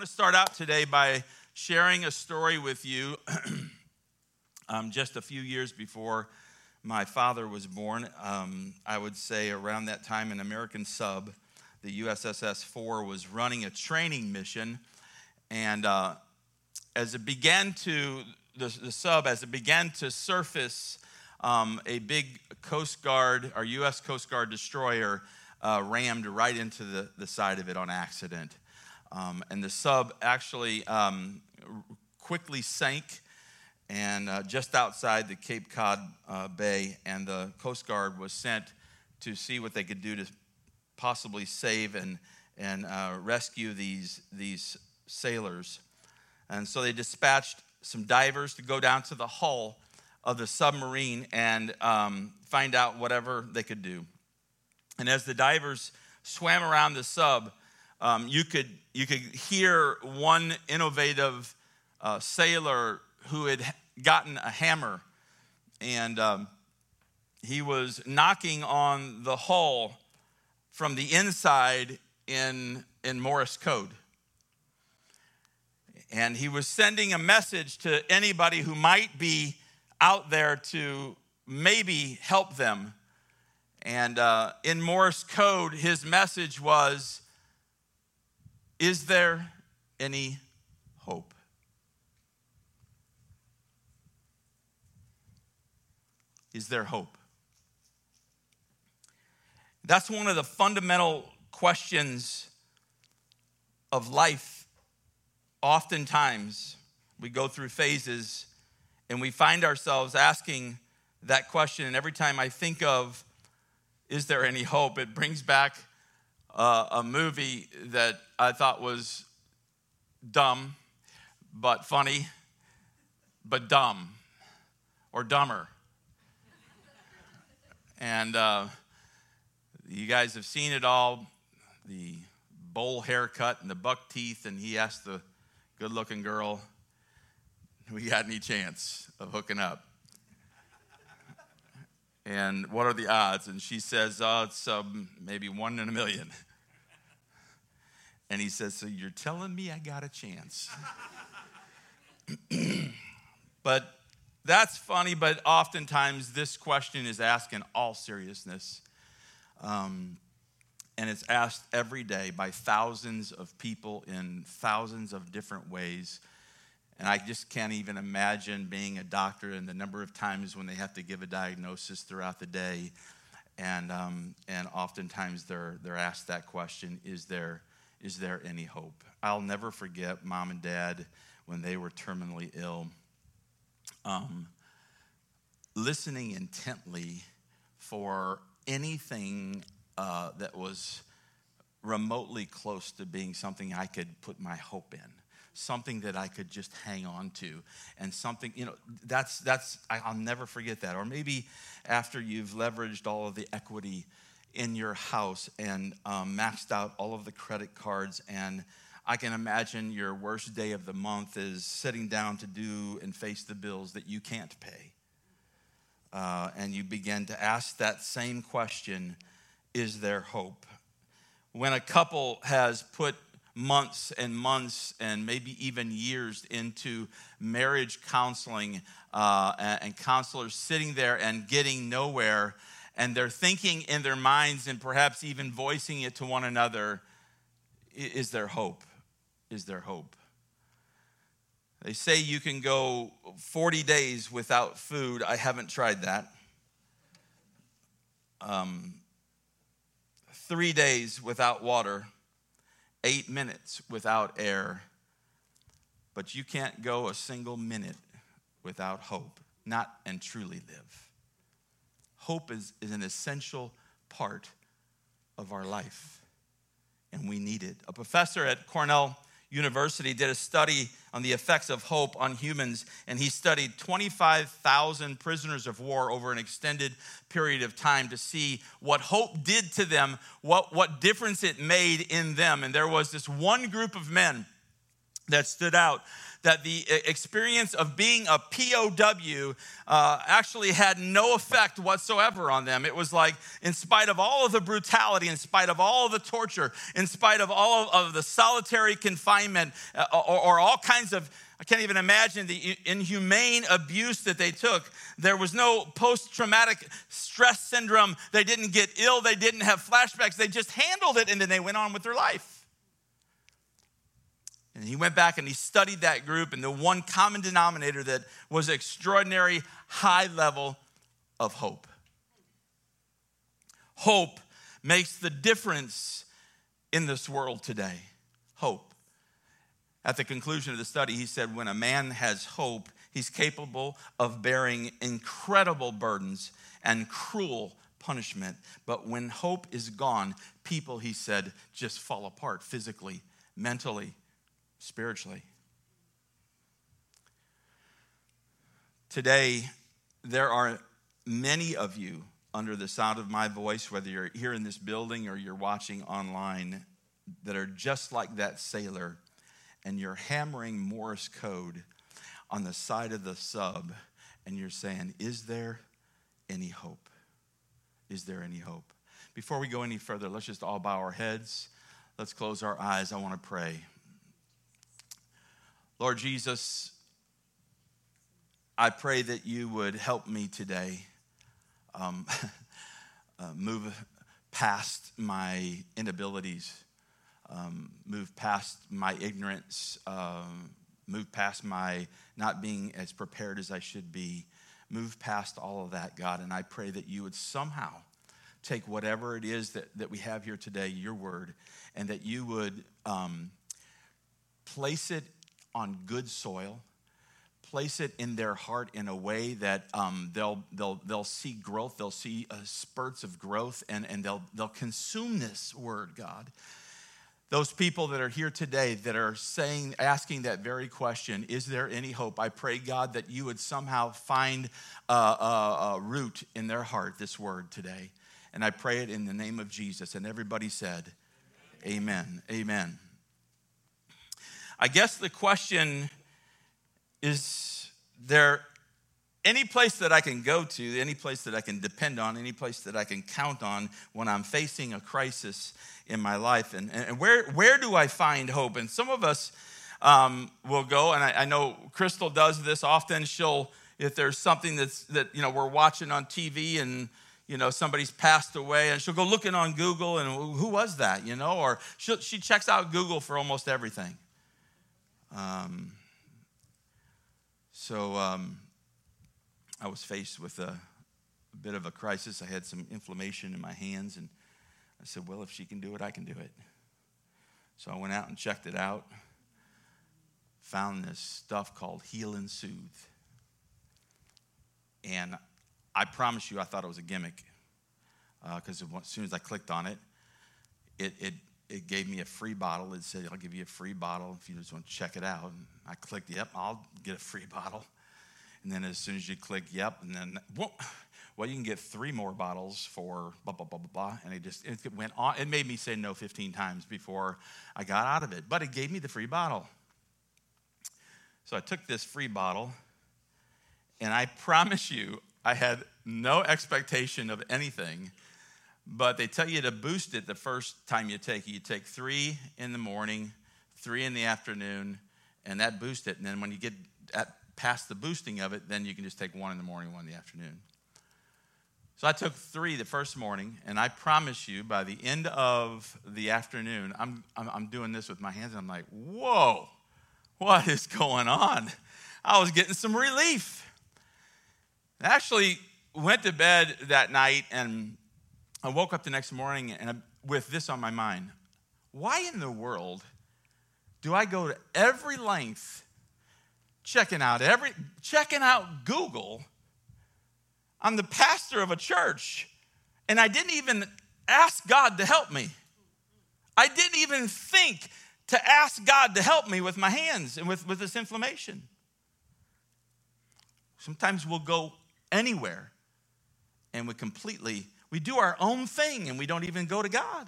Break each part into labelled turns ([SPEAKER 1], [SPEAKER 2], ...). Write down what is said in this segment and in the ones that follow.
[SPEAKER 1] want to start out today by sharing a story with you. um, just a few years before my father was born, um, I would say around that time, an American sub, the USS S-4, was running a training mission. And uh, as it began to, the, the, sub, as it began to surface, um, a big Coast Guard, our U.S. Coast Guard destroyer, uh, rammed right into the, the side of it on accident. Um, and the sub actually um, quickly sank and uh, just outside the Cape Cod uh, Bay, and the Coast Guard was sent to see what they could do to possibly save and, and uh, rescue these, these sailors. And so they dispatched some divers to go down to the hull of the submarine and um, find out whatever they could do. And as the divers swam around the sub, um, you, could, you could hear one innovative uh, sailor who had gotten a hammer and um, he was knocking on the hull from the inside in, in Morse code. And he was sending a message to anybody who might be out there to maybe help them. And uh, in Morse code, his message was Is there any hope? Is there hope? That's one of the fundamental questions of life. Oftentimes, we go through phases and we find ourselves asking that question. And every time I think of, is there any hope? It brings back uh, a movie that I thought was dumb, but funny, but dumb, or dumber. And uh, you guys have seen it all the bowl haircut and the buck teeth. And he asked the good looking girl, We got any chance of hooking up? And what are the odds? And she says, Oh, it's um, maybe one in a million. And he says, So you're telling me I got a chance? but that's funny, but oftentimes this question is asked in all seriousness. Um, and it's asked every day by thousands of people in thousands of different ways. And I just can't even imagine being a doctor and the number of times when they have to give a diagnosis throughout the day. And, um, and oftentimes they're, they're asked that question is there, is there any hope? I'll never forget mom and dad when they were terminally ill um, listening intently for anything uh, that was remotely close to being something I could put my hope in, something that I could just hang on to, and something, you know, that's, that's I'll never forget that. Or maybe after you've leveraged all of the equity in your house and um, maxed out all of the credit cards and I can imagine your worst day of the month is sitting down to do and face the bills that you can't pay. Uh, and you begin to ask that same question Is there hope? When a couple has put months and months and maybe even years into marriage counseling uh, and counselors sitting there and getting nowhere, and they're thinking in there minds and perhaps even voicing it to one another is there hope? is their hope. They say you can go 40 days without food. I haven't tried that. Um, three days without water, eight minutes without air. But you can't go a single minute without hope, not and truly live. Hope is, is an essential part of our life, and we need it. A professor at Cornell University did a study on the effects of hope on humans, and he studied 25,000 prisoners of war over an extended period of time to see what hope did to them, what, what difference it made in them. And there was this one group of men that stood out that the experience of being a POW uh, actually had no effect whatsoever on them. It was like, in spite of all of the brutality, in spite of all of the torture, in spite of all of the solitary confinement, uh, or, or all kinds of I can't even imagine the inhumane abuse that they took. There was no post traumatic stress syndrome. They didn't get ill. They didn't have flashbacks. They just handled it and then they went on with their life. And he went back and he studied that group, and the one common denominator that was extraordinary high level of hope. Hope makes the difference in this world today. Hope. At the conclusion of the study, he said, When a man has hope, he's capable of bearing incredible burdens and cruel punishment. But when hope is gone, people, he said, just fall apart physically, mentally, spiritually. Today, there are many of you under the sound of my voice, whether you're here in this building or you're watching online, that are just like that sailor, and you're hammering Morse code on the side of the sub, and you're saying, Is there any hope? Is there any hope? Before we go any further, let's just all bow our heads. Let's close our eyes. I want to pray. Lord Jesus, I pray that you would help me today um, uh, move past my inabilities, um, move past my ignorance, um, move past my not being as prepared as I should be, move past all of that, God. And I pray that you would somehow take whatever it is that, that we have here today, your word, and that you would um, place it on good soil, place it in their heart in a way that um, they'll, they'll, they'll see growth, they'll see uh, spurts of growth, and, and they'll, they'll consume this word, God. Those people that are here today that are saying, asking that very question, is there any hope? I pray, God, that you would somehow find a, a, a root in their heart, this word today. And I pray it in the name of Jesus. And everybody said, Amen. Amen. Amen. I guess the question is there any place that I can go to, any place that I can depend on, any place that I can count on when I'm facing a crisis in my life? And, and where, where do I find hope? And some of us um, will go, and I, I know Crystal does this often. She'll, if there's something that's, that, you know, we're watching on TV and, you know, somebody's passed away, and she'll go looking on Google and who was that, you know, or she checks out Google for almost everything. Um, so um, I was faced with a, a, bit of a crisis. I had some inflammation in my hands, and I said, Well, if she can do it, I can do it. So I went out and checked it out, found this stuff called Heal and Soothe. And I promise you, I thought it was a gimmick because uh, as soon as I clicked on it, it, it it gave me a free bottle. It said, I'll give you a free bottle if you just want to check it out. And I clicked, yep, I'll get a free bottle. And then as soon as you click, yep, and then, well, well you can get three more bottles for blah, blah, blah, blah, blah. And it just, it went on. It made me say no 15 times before I got out of it. But it gave me the free bottle. So I took this free bottle, and I promise you, I had no expectation of anything but they tell you to boost it the first time you take it. You take three in the morning, three in the afternoon, and that boosts it. And then when you get at, past the boosting of it, then you can just take one in the morning, one in the afternoon. So I took three the first morning, and I promise you, by the end of the afternoon, I'm, I'm, I'm doing this with my hands, and I'm like, whoa, what is going on? I was getting some relief. I actually went to bed that night and I woke up the next morning and with this on my mind why in the world do I go to every length checking out every checking out Google? I'm the pastor of a church, and I didn't even ask God to help me. I didn't even think to ask God to help me with my hands and with, with this inflammation. Sometimes we'll go anywhere and we completely we do our own thing and we don't even go to God.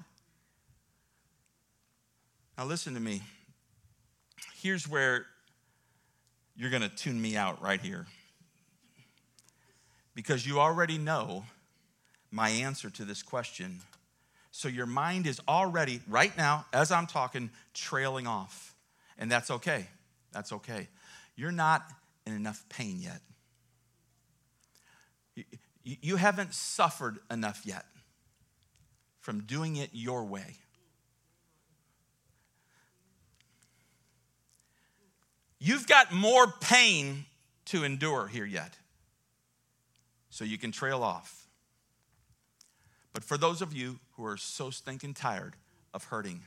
[SPEAKER 1] Now, listen to me. here's where you're going to tune me out right here. Because you already know my answer to this question. So your mind is already, right now, as I'm talking, trailing off. And that's okay. That's okay. You're not in enough pain yet. You haven't suffered enough yet from doing it your way. You've got more pain to endure here yet. So you can trail off. But for those of you who are so stinking tired of hurting,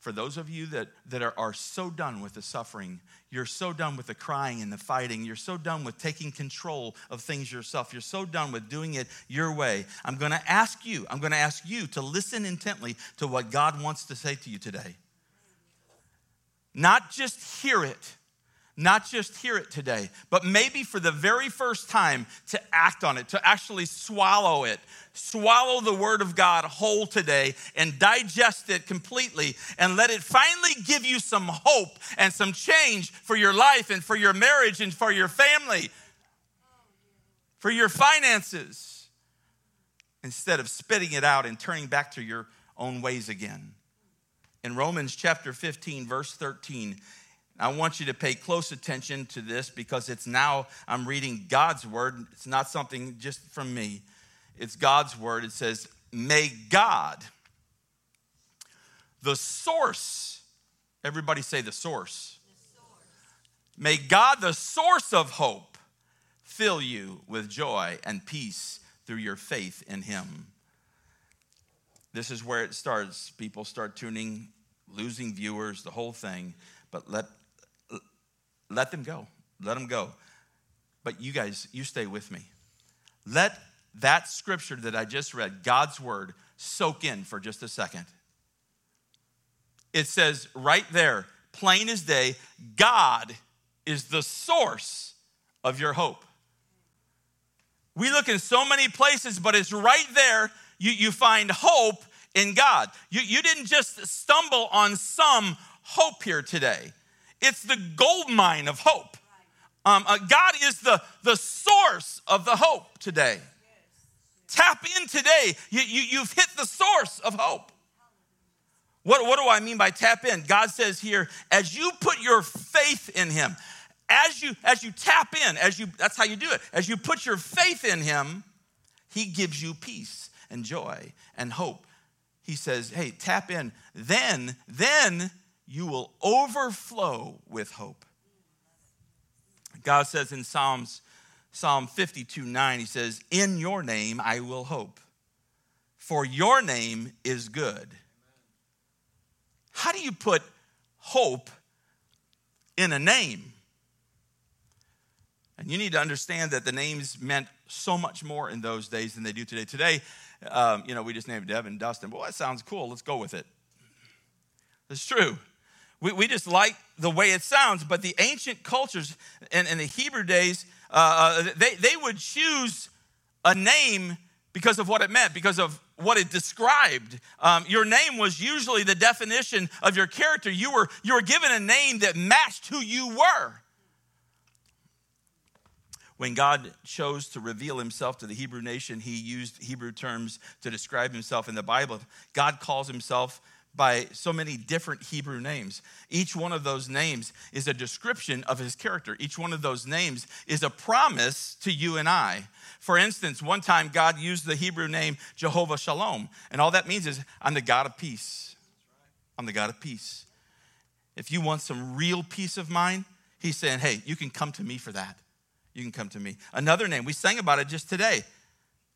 [SPEAKER 1] for those of you that, that are, are so done with the suffering, you're so done with the crying and the fighting, you're so done with taking control of things yourself, you're so done with doing it your way. I'm to ask you, I'm to ask you to listen intently to what God wants to say to you today. Not just hear it, not just hear it today, but maybe for the very first time to act on it, to actually swallow it, swallow the word of God whole today and digest it completely and let it finally give you some hope and some change for your life and for your marriage and for your family, for your finances, instead of spitting it out and turning back to your own ways again. In Romans chapter 15, verse 13, I want you to pay close attention to this because it's now I'm reading God's word. It's not something just from me, it's God's word. It says, May God, the source, everybody say the source. May God, the source of hope, fill you with joy and peace through your faith in Him. This is where it starts. People start tuning, losing viewers, the whole thing. But let let them go. Let them go. But you guys, you stay with me. Let that scripture that I just read, God's word, soak in for just a second. It says right there, plain as day, God is the source of your hope. We look in so many places, but it's right there. You, you find hope in God. You, you didn't just stumble on some hope here today. It's the gold mine of hope. Um, uh, God is the, the source of the hope today. Tap in today. You, you, you've hit the source of hope. What, what do I mean by tap in? God says here, as you put your faith in Him, as you as you tap in, as you that's how you do it. As you put your faith in Him, He gives you peace and joy and hope. He says, "Hey, tap in. Then, then you will overflow with hope. God says in Psalms, Psalm 52 9, He says, In your name I will hope, for your name is good. How do you put hope in a name? And you need to understand that the names meant so much more in those days than they do today. Today, um, you know, we just named Devin Dustin. Well, that sounds cool. Let's go with it. It's true. We, we just like the way it sounds, but the ancient cultures in, the Hebrew days, uh, uh, they, they would choose a name because of what it meant, because of what it described. Um, your name was usually the definition of your character. You were, you were given a name that matched who you were. When God chose to reveal himself to the Hebrew nation, he used Hebrew terms to describe himself in the Bible. God calls himself by so many different Hebrew names. Each one of those names is a description of his character. Each one of those names is a promise to you and I. For instance, one time God used the Hebrew name Jehovah Shalom, and all that means is I'm the God of peace. I'm the God of peace. If you want some real peace of mind, he's saying, hey, you can come to me for that. You can come to me. Another name, we sang about it just today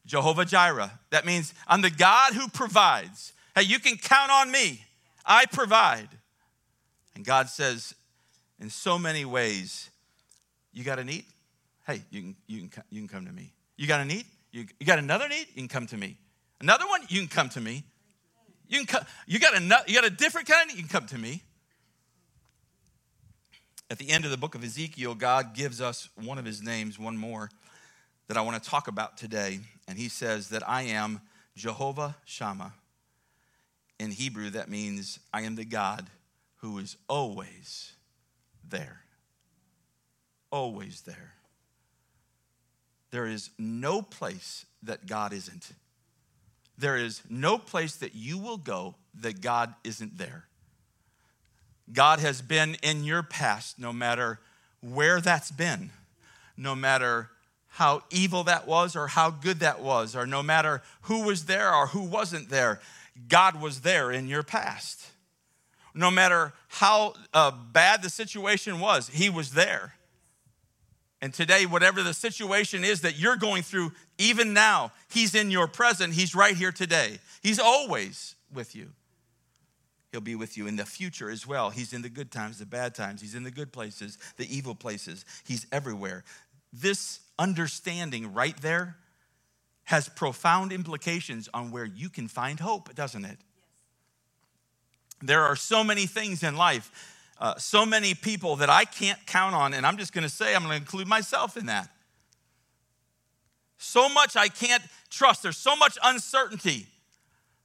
[SPEAKER 1] Jehovah Jireh. That means I'm the God who provides. Hey, you can count on me. I provide. And God says, in so many ways, you got a need? Hey, you can, you can, you can come to me. You got a need? You, you got another need? You can come to me. Another one? You can come to me. You, can you, got a, you got a different kind? You can come to me. At the end of the book of Ezekiel, God gives us one of his names, one more, that I want to talk about today. And he says that I am Jehovah Shammah. In Hebrew, that means I am the God who is always there. Always there. There is no place that God isn't. There is no place that you will go that God isn't there. God has been in your past, no matter where that's been, no matter how evil that was or how good that was, or no matter who was there or who wasn't there, God was there in your past. No matter how uh, bad the situation was, He was there. And today, whatever the situation is that you're going through, even now, He's in your present. He's right here today. He's always with you. He'll be with you in the future as well. He's in the good times, the bad times. He's in the good places, the evil places. He's everywhere. This understanding right there has profound implications on where you can find hope, doesn't it? There are so many things in life, uh, so many people that I can't count on, and I'm just to say I'm to include myself in that. So much I can't trust. There's so much uncertainty.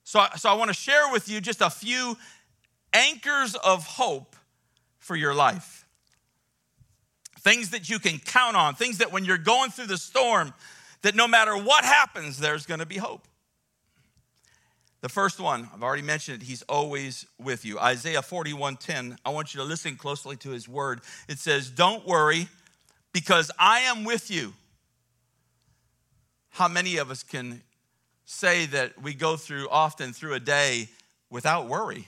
[SPEAKER 1] So, so I want to share with you just a few anchors of hope for your life. Things that you can count on, things that when you're going through the storm, that no matter what happens, there's going to be hope. The first one, I've already mentioned it, he's always with you. Isaiah 41:10. I want you to listen closely to his word. It says, "Don't worry, because I am with you." How many of us can say that we go through often through a day without worry?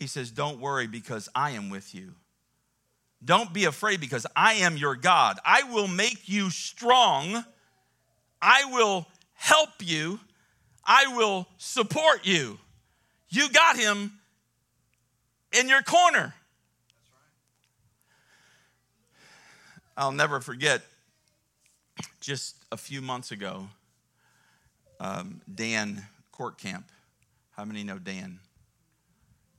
[SPEAKER 1] He says, Don't worry because I am with you. Don't be afraid because I am your God. I will make you strong. I will help you. I will support you. You got him in your corner. I'll never forget just a few months ago, um, Dan Courtcamp. How many know Dan?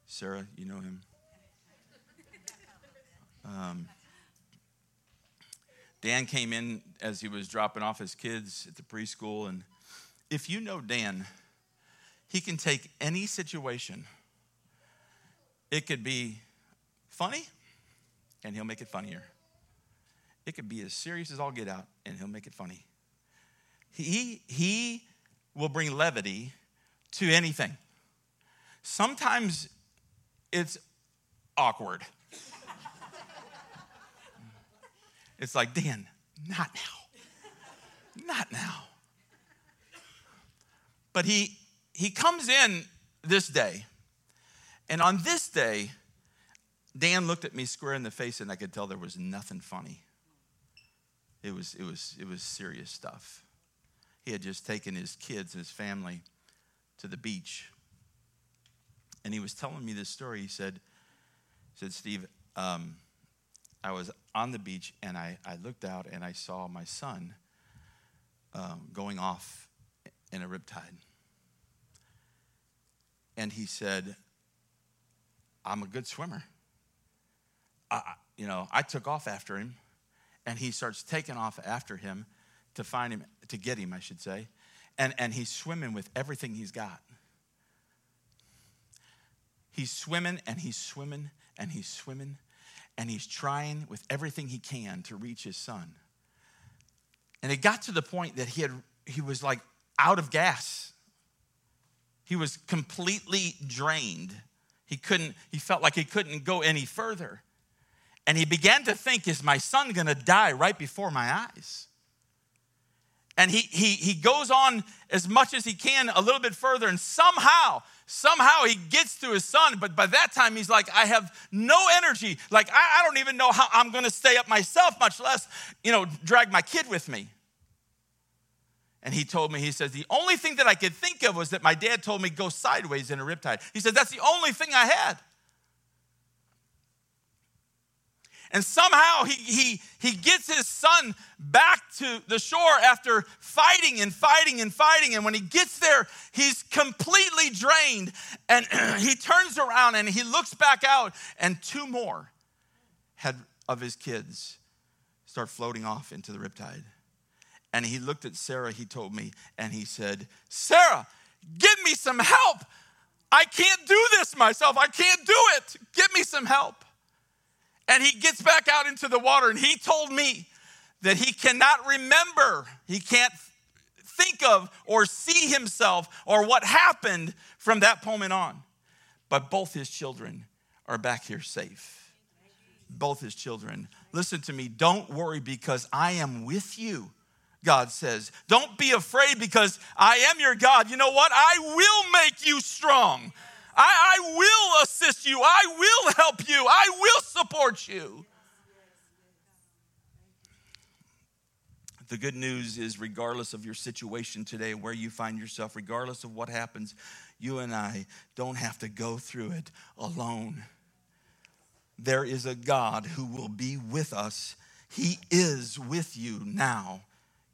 [SPEAKER 1] Sarah, you know him? Um, Dan came in as he was dropping off his kids at the preschool. And if you know Dan, he can take any situation. It could be funny, and he'll make it funnier. It could be as serious as all get out, and he'll make it funny. He, he will bring levity to anything. Sometimes it's awkward. It's like, Dan, not now. Not now. But he he comes in this day. And on this day, Dan looked at me square in the face and I could tell there was nothing funny. It was it was it was serious stuff. He had just taken his kids and his family to the beach and he was telling me this story. He said, said Steve, um, I was on the beach and I, I looked out and I saw my son um, going off in a riptide. And he said, I'm a good swimmer. I, you know, I took off after him, and he starts taking off after him to find him, to get him, I should say. And, and he's swimming with everything he's got. He's swimming and he's swimming and he's swimming and he's trying with everything he can to reach his son. And it got to the point that he had he was like out of gas. He was completely drained. He couldn't he felt like he couldn't go any further. And he began to think is my son to die right before my eyes? And he, he, he goes on as much as he can a little bit further, and somehow Somehow he gets to his son, but by that time he's like, I have no energy. Like, I, I don't even know how I'm going to stay up myself, much less, you know, drag my kid with me. And he told me, he says, the only thing that I could think of was that my dad told me go sideways in a riptide. He said, that's the only thing I had. And somehow he, he, he gets his son back to the shore after fighting and fighting and fighting. And when he gets there, he's completely drained. And he turns around and he looks back out, and two more had, of his kids start floating off into the riptide. And he looked at Sarah, he told me, and he said, Sarah, give me some help. I can't do this myself. I can't do it. Get me some help. And he gets back out into the water, and he told me that he cannot remember, he can't think of or see himself or what happened from that moment on. But both his children are back here safe. Both his children. Listen to me, don't worry because I am with you. God says. Don't be afraid because I am your God. You know what? I will make you strong. I, I will assist you. I will help you. I will support you. The good news is, regardless of your situation today, where you find yourself, regardless of what happens, you and I don't have to go through it alone. There is a God who will be with us. He is with you now,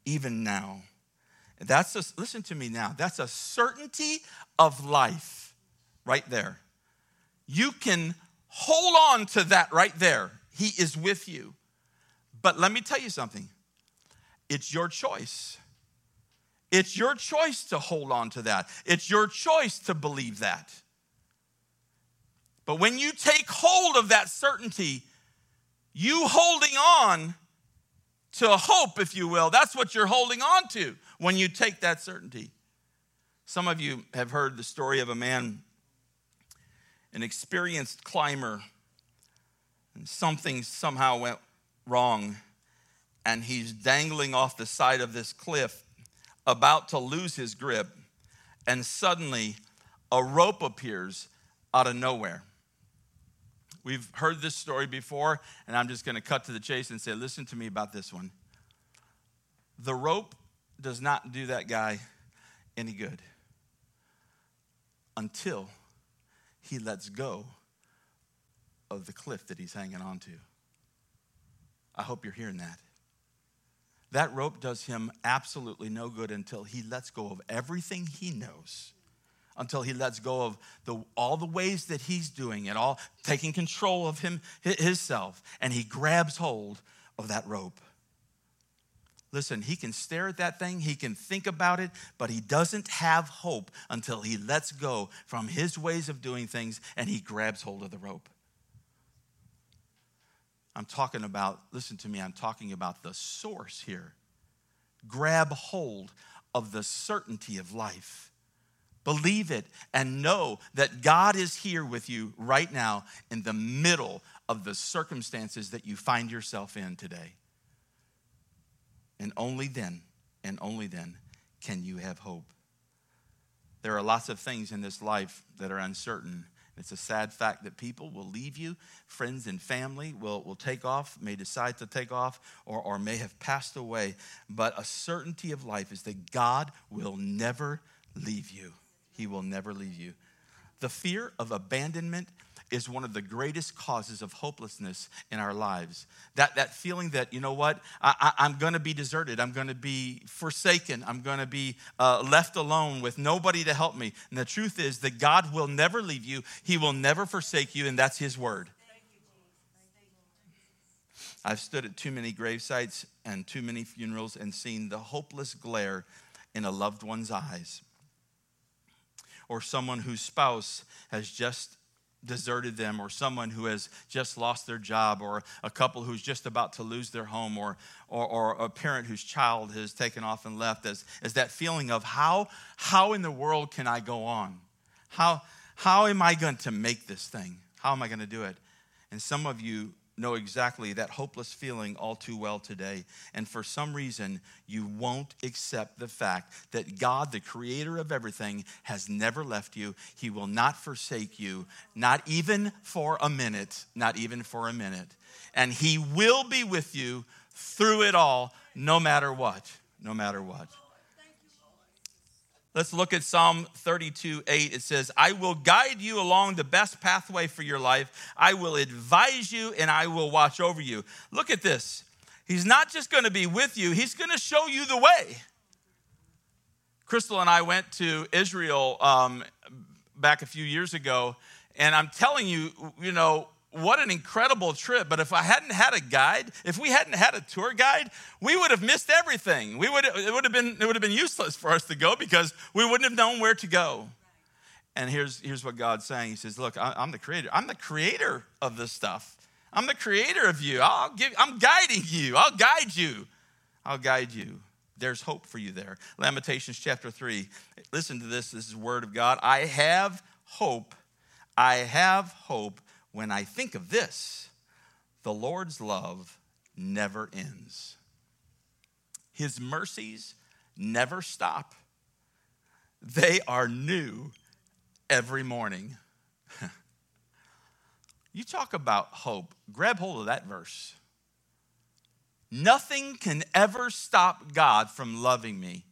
[SPEAKER 1] even now. That's a, listen to me now. That's a certainty of life right there. You can hold on to that right there. He is with you. But let me tell you something it's your choice. It's your choice to hold on to that. It's your choice to believe that. But when you take hold of that certainty, you holding on to hope, if you will, that's what you're holding on to when you take that certainty. Some of you have heard the story of a man, an experienced climber, and something somehow went wrong and he's dangling off the side of this cliff, about to lose his grip, and suddenly a rope appears out of nowhere. We've heard this story before, and I'm just going to cut to the chase and say, listen to me about this one. The rope does not do that guy any good until he lets go of the cliff that he's hanging onto. I hope you're hearing that. That rope does him absolutely no good until he lets go of everything he knows, until he lets go of the, all the ways that he's doing it, all taking control of him himself, and he grabs hold of that rope. Listen, he can stare at that thing, he can think about it, but he doesn't have hope until he lets go from his ways of doing things and he grabs hold of the rope. I'm talking about, listen to me, I'm talking about the source here. Grab hold of the certainty of life. Believe it and know that God is here with you right now in the middle of the circumstances that you find yourself in today. And only then, and only then, can you have hope. There are lots of things in this life that are uncertain it's a sad fact that people will leave you. Friends and family will, will take off, may decide to take off, or, or may have passed away. But a certainty of life is that God will never leave you. He will never leave you. The fear of abandonment is one of the greatest causes of hopelessness in our lives. That, that feeling that, you know what, I, am going to be deserted, I'm going to be forsaken, I'm going to be uh, left alone with nobody to help me. And the truth is that God will never leave you, He will never forsake you, and that's His word. I've stood at too many grave sites and too many funerals and seen the hopeless glare in a loved one's eyes. Or someone whose spouse has just deserted them, or someone who has just lost their job, or a couple who's just about to lose their home, or, or, or a parent whose child has taken off and left, as, as that feeling of how, how in the world can I go on? How, how am I going to make this thing? How am I going to do it? And some of you know exactly that hopeless feeling all too well today. And for some reason, you won't accept the fact that God, the creator of everything, has never left you. He will not forsake you, not even for a minute, not even for a minute. And He will be with you through it all, no matter what, no matter what. Let's look at Psalm 32 8. It says, I will guide you along the best pathway for your life. I will advise you and I will watch over you. Look at this. He's not just going to be with you, He's going to show you the way. Crystal and I went to Israel um, back a few years ago, and I'm telling you, you know, what an incredible trip. But if I hadn't had a guide, if we hadn't had a tour guide, we would have missed everything. We would, it, would have been, it would have been useless for us to go because we wouldn't have known where to go. And here's, here's what God's saying He says, Look, I'm the creator. I'm the creator of this stuff. I'm the creator of you. I'll give, I'm guiding you. I'll guide you. I'll guide you. There's hope for you there. Lamentations chapter 3. Listen to this. This is word of God. I have hope. I have hope when I think of this. The Lord's love never ends. His mercies never stop. They are new every morning. you talk about hope. Grab hold of that verse. Nothing can ever stop God from loving me.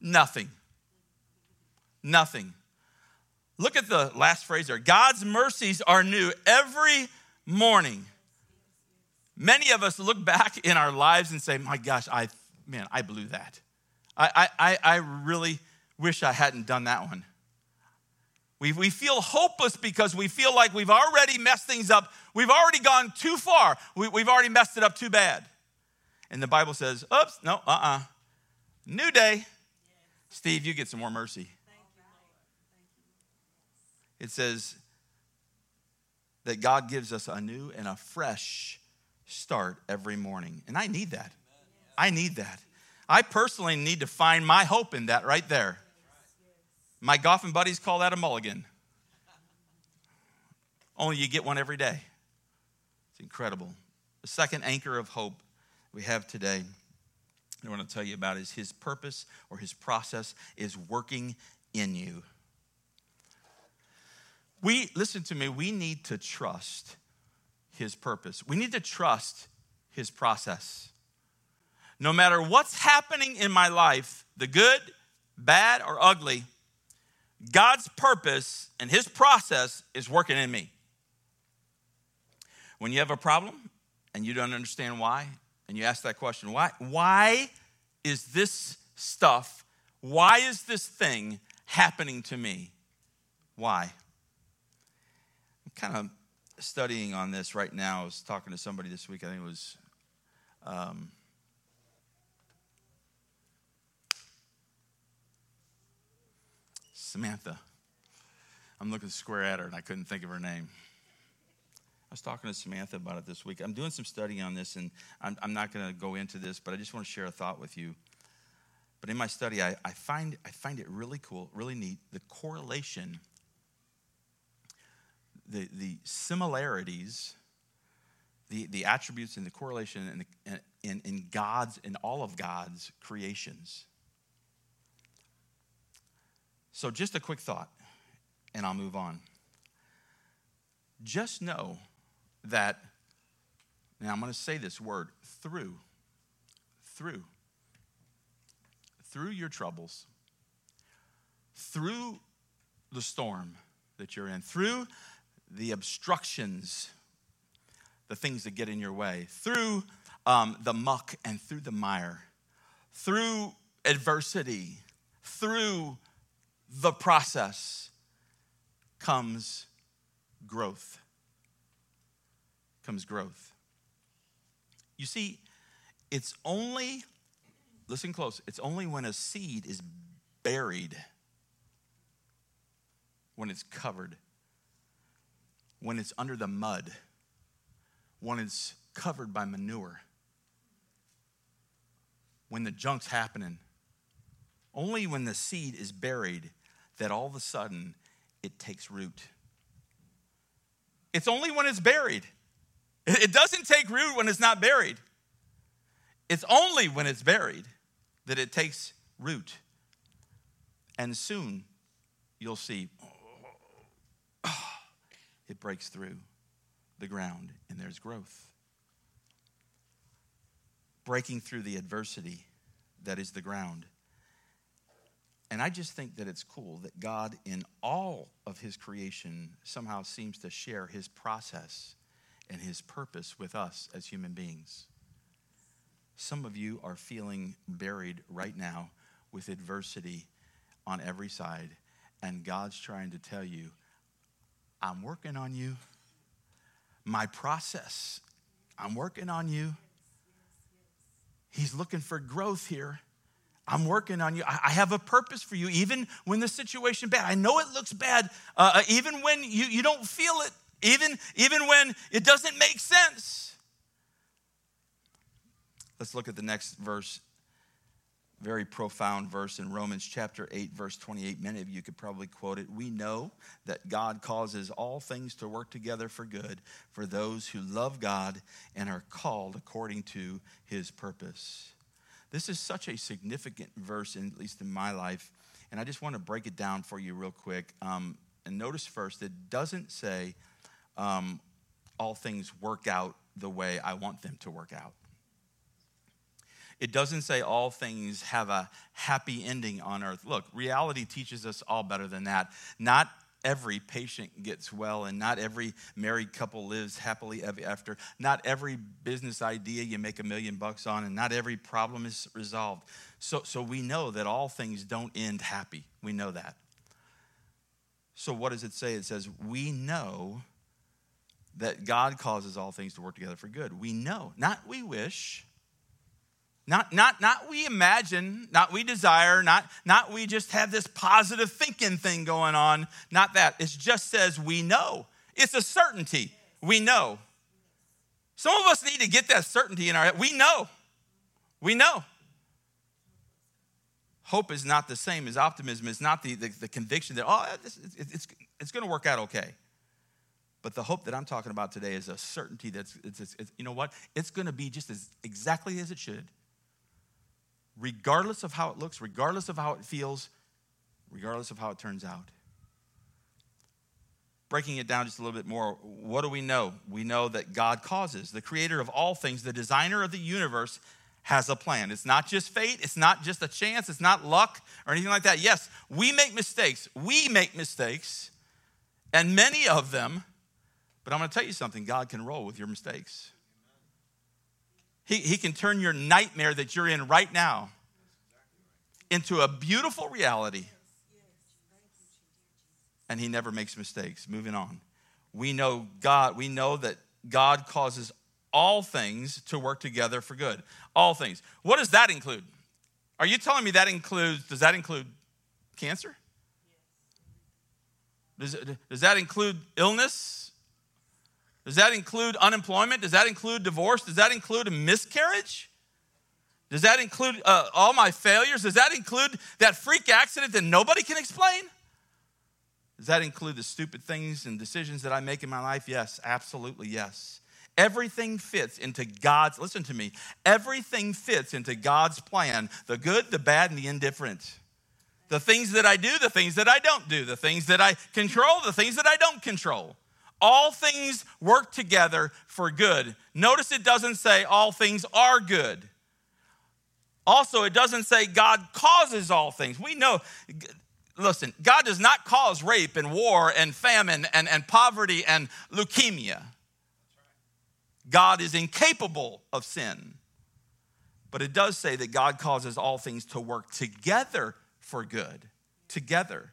[SPEAKER 1] Nothing. Nothing. Look at the last phrase there God's mercies are new every morning. Many of us look back in our lives and say, My gosh, I, man, I blew that. I, I, I really wish I hadn't done that one. We, we feel hopeless because we feel like we've already messed things up. We've already gone too far. We, we've already messed it up too bad. And the Bible says, oops, no, uh uh-uh. uh. New day. Steve, you get some more mercy. It says that God gives us a new and a fresh start every morning. And I need that. I need that. I personally need to find my hope in that right there. My golfing buddies call that a mulligan. Only you get one every day. It's incredible. The second anchor of hope we have today, I want to tell you about is his purpose or his process is working in you. We, listen to me, we need to trust his purpose. We need to trust his process. No matter what's happening in my life, the good, bad, or ugly, God's purpose and his process is working in me. When you have a problem and you don't understand why, and you ask that question, why, why is this stuff, why is this thing happening to me? Why? Kind of studying on this right now. I was talking to somebody this week, I think it was um, Samantha. I'm looking square at her and I couldn't think of her name. I was talking to Samantha about it this week. I'm doing some studying on this and I'm, I'm not going to go into this, but I just want to share a thought with you. But in my study, I, I, find, I find it really cool, really neat, the correlation, the, the similarities, the, the attributes and the correlation in, in, in God's, in all of God's creations. So, just a quick thought, and I'll move on. Just know that, now I'm going to say this word through, through, through your troubles, through the storm that you're in, through the obstructions, the things that get in your way, through um, the muck and through the mire, through adversity, through the process comes growth. Comes growth. You see, it's only, listen close, it's only when a seed is buried, when it's covered, when it's under the mud, when it's covered by manure, when the junk's happening, only when the seed is buried that all of a sudden it takes root. It's only when it's buried. It doesn't take root when it's not buried. It's only when it's buried that it takes root. And soon you'll see it breaks through the ground and there's growth. Breaking through the adversity that is the ground and I just think that it's cool that God, in all of his creation, somehow seems to share his process and his purpose with us as human beings. Some of you are feeling buried right now with adversity on every side, and God's trying to tell you, I'm working on you. My process, I'm working on you. He's looking for growth here. I'm working on you. I have a purpose for you, even when the situation bad. I know it looks bad, uh, uh, even when you, you don't feel it, even, even when it doesn't make sense. Let's look at the next verse. Very profound verse in Romans chapter 8, verse 28. Many of you could probably quote it. We know that God causes all things to work together for good for those who love God and are called according to his purpose. This is such a significant verse, in, at least in my life, and I just want to break it down for you real quick. Um, and notice first, it doesn't say um, all things work out the way I want them to work out. It doesn't say all things have a happy ending on earth. Look, reality teaches us all better than that. Not every patient gets well, and not every married couple lives happily ever after. Not every business idea you make a million bucks on, and not every problem is resolved. So, so we know that all things don't end happy. We know that. So, what does it say? It says, We know that God causes all things to work together for good. We know, not we wish. Not, not, not we imagine, not we desire, not, not we just have this positive thinking thing going on. Not that. It just says we know. It's a certainty. We know. Some of us need to get that certainty in our head. We know. We know. Hope is not the same as optimism. It's not the, the, the conviction that, oh, it's, it's, it's going to work out okay. But the hope that I'm talking about today is a certainty that's, it's, it's, you know what? It's going to be just as exactly as it should regardless of how it looks, regardless of how it feels, regardless of how it turns out. Breaking it down just a little bit more, what do we know? We know that God causes, the creator of all things, the designer of the universe, has a plan. It's not just fate, it's not just a chance, it's not luck or anything like that. Yes, we make mistakes. We make mistakes, and many of them, but I'm going to tell you something God can roll with your mistakes. He, he can turn your nightmare that you're in right now into a beautiful reality. And he never makes mistakes. Moving on. We know God, we know that God causes all things to work together for good. All things. What does that include? Are you telling me that includes, does that include cancer? Does, does that include illness? Does that include unemployment? Does that include divorce? Does that include a miscarriage? Does that include uh, all my failures? Does that include that freak accident that nobody can explain? Does that include the stupid things and decisions that I make in my life? Yes, absolutely, yes. Everything fits into God's, listen to me, everything fits into God's plan the good, the bad, and the indifferent. The things that I do, the things that I don't do, the things that I control, the things that I don't control. All things work together for good. Notice it doesn't say all things are good. Also, it doesn't say God causes all things. We know, listen, God does not cause rape and war and famine and, and poverty and leukemia. God is incapable of sin. But it does say that God causes all things to work together for good. Together.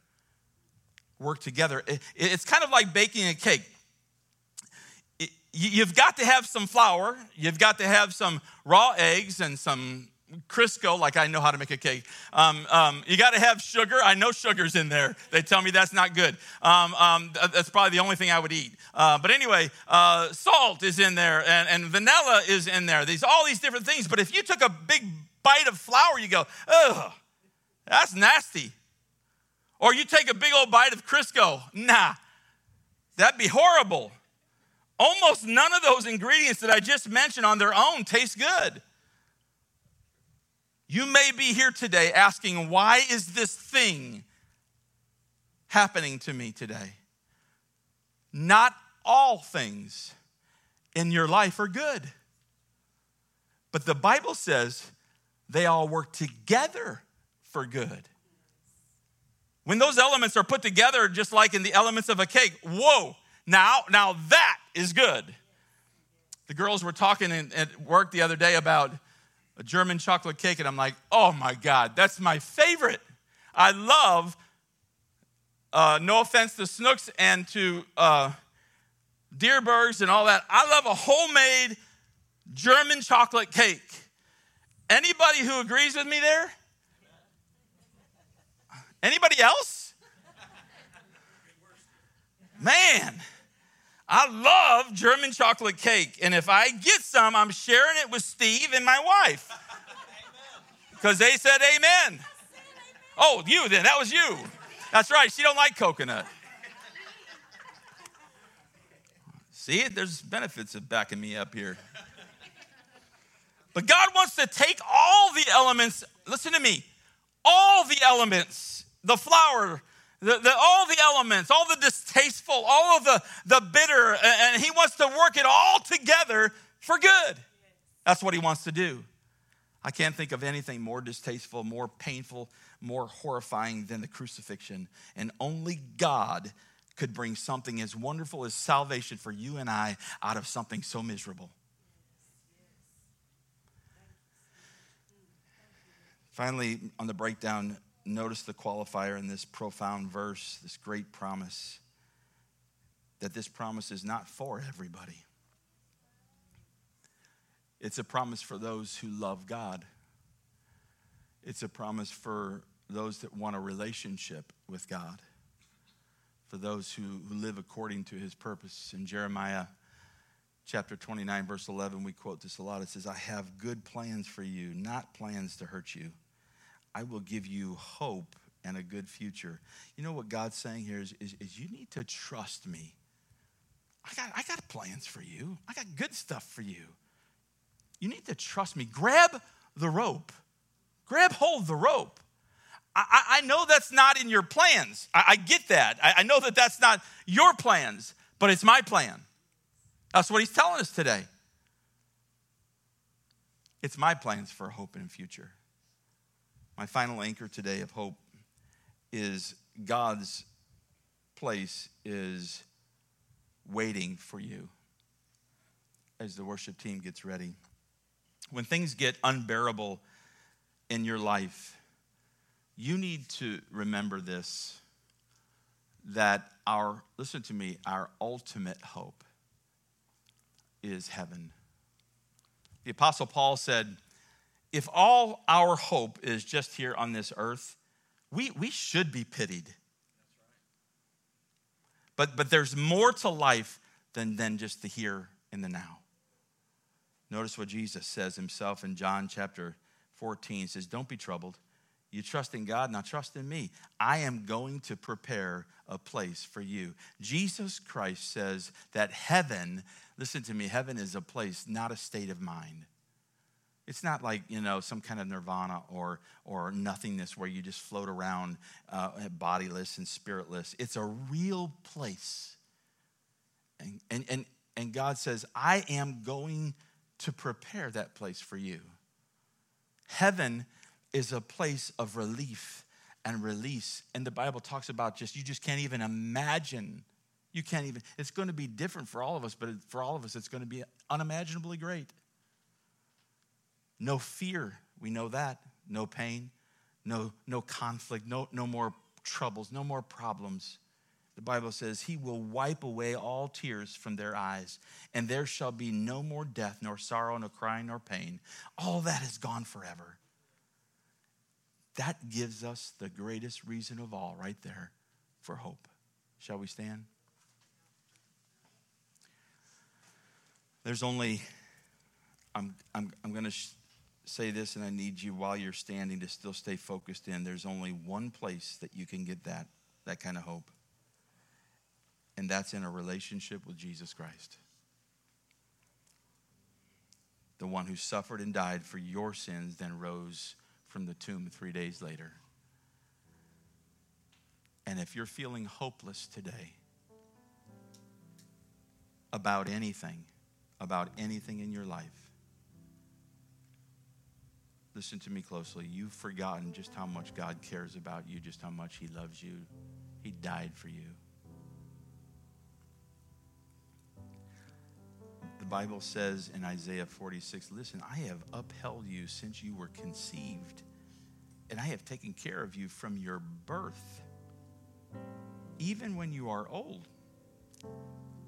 [SPEAKER 1] Work together. It's kind of like baking a cake you've got to have some flour, you've got to have some raw eggs and some Crisco, like I know how to make a cake. Um, um, you got to have sugar. I know sugar's in there. They tell me that's not good. Um, um that's probably the only thing I would eat. Uh, but anyway, uh, salt is in there, and, and vanilla is in there. These all these different things. But if you took a big bite of flour, you go, ugh, that's nasty. Or you take a big old bite of Crisco, nah, that'd be horrible. Almost none of those ingredients that I just mentioned on their own taste good. You may be here today asking, why is this thing happening to me today? Not all things in your life are good. But the Bible says they all work together for good. When those elements are put together, just like in the elements of a cake, whoa, now, now that is good. The girls were talking at work the other day about a German chocolate cake, and I'm like, oh my God, that's my favorite. I love, uh, no offense to Schnucks and to uh, Dierbergs and all that, I love a homemade German chocolate cake. Anybody who agrees with me there? Anybody else? Man, I love German chocolate cake. And if I get some, I'm sharing it with Steve and my wife. Because they said amen. Oh, you then. That was you. That's right. She don't like coconut. See, there's benefits of backing me up here. But God wants to take all the elements, listen to me, all the elements, the flour, the, the, all the elements, all the distasteful, all of the, the bitter, and He wants to work it all together for good. That's what He wants to do. I can't think of anything more distasteful, more painful, more horrifying than the crucifixion. And only God could bring something as wonderful as salvation for you and I out of something so miserable. Finally, on the breakdown, notice the qualifier in this profound verse, this great promise, that this promise is not for everybody. It's a promise for those who love God. It's a promise for those that want a relationship with God, for those who, who live according to his purpose. In Jeremiah chapter 29, verse 11, we quote this a lot. It says, I have good plans for you, not plans to hurt you I will give you hope and a good future. You know what God's saying here is, is, is you need to trust me. I got, I got plans for you, I got good stuff for you. You need to trust me. Grab the rope, grab hold the rope. I, I know that's not in your plans. I, I get that. I, I know that that's not your plans, but it's my plan. That's what he's telling us today. It's my plans for hope and future. My final anchor today of hope is God's place is waiting for you as the worship team gets ready. When things get unbearable in your life, you need to remember this that our, listen to me, our ultimate hope is heaven. The Apostle Paul said, if all our hope is just here on this earth, we, we should be pitied. But, but there's more to life than, than just the here and the now. Notice what Jesus says himself in John chapter 14. He says, Don't be troubled. You trust in God, now trust in me. I am going to prepare a place for you. Jesus Christ says that heaven, listen to me, heaven is a place, not a state of mind. It's not like, you know, some kind of nirvana or, or nothingness where you just float around uh, bodiless and spiritless. It's a real place. And, and, and, and God says, I am going to prepare that place for you. Heaven is a place of relief and release. And the Bible talks about just, you just can't even imagine. You can't even, it's going to be different for all of us, but for all of us, it's going to be unimaginably great. No fear, we know that. No pain, no, no conflict, no, no more troubles, no more problems. The Bible says, He will wipe away all tears from their eyes, and there shall be no more death, nor sorrow, nor crying, nor pain. All that is gone forever. That gives us the greatest reason of all, right there, for hope. Shall we stand? There's only, I'm, I'm, I'm going to. Sh- say this, and I need you while you're standing to still stay focused in. There's only one place that you can get that, that kind of hope, and that's in a relationship with Jesus Christ. The one who suffered and died for your sins, then rose from the tomb three days later. And if you're feeling hopeless today about anything, about anything in your life, listen to me closely. You've forgotten just how much God cares about you, just how much He loves you. He died for you. The Bible says in Isaiah 46 Listen, I have upheld you since you were conceived, and I have taken care of you from your birth. Even when you are old,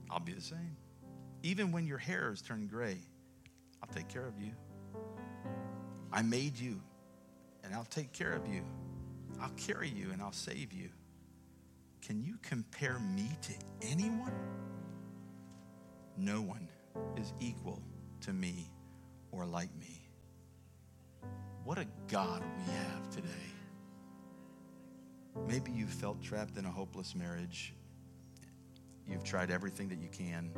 [SPEAKER 1] I'll be the same. Even when your hair has turned gray, I'll take care of you. I made you, and I'll take care of you. I'll carry you and I'll save you. Can you compare me to anyone? No one is equal to me or like me. What a God we have today. Maybe you've felt trapped in a hopeless marriage. You've tried everything that you can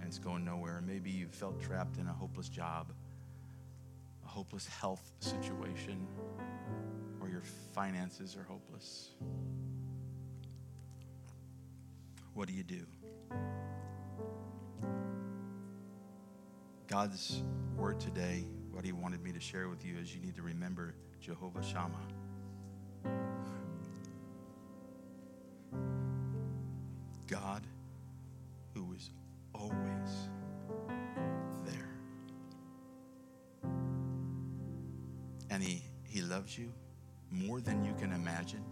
[SPEAKER 1] and it's going nowhere. Maybe you've felt trapped in a hopeless job, hopeless health situation, or your finances are hopeless. What do you do? God's word today, what He wanted me to share with you is you need to remember Jehovah Shammah. God who is always And He, he loves you more than you can imagine.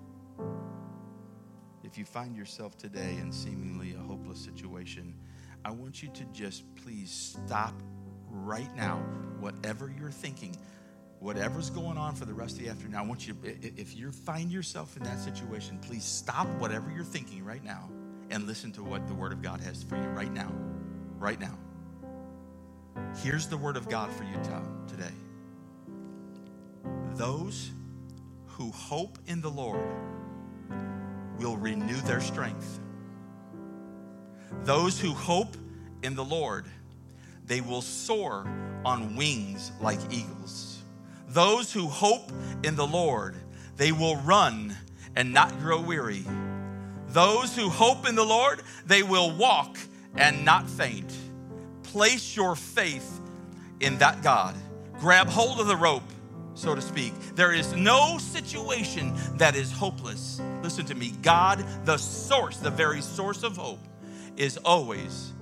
[SPEAKER 1] If you find yourself today in seemingly a hopeless situation, I want you to just please stop right now, whatever you're thinking, whatever's going on for the rest of the afternoon. I want you, if you find yourself in that situation, please stop whatever you're thinking right now and listen to what the Word of God has for you right now. Right now. Here's the Word of God for you today. Those who hope in the Lord will renew their strength. Those who hope in the Lord, they will soar on wings like eagles. Those who hope in the Lord, they will run and not grow weary. Those who hope in the Lord, they will walk and not faint. Place your faith in that God. Grab hold of the rope, so to speak. There is no situation that is hopeless. Listen to me. God, the source, the very source of hope, is always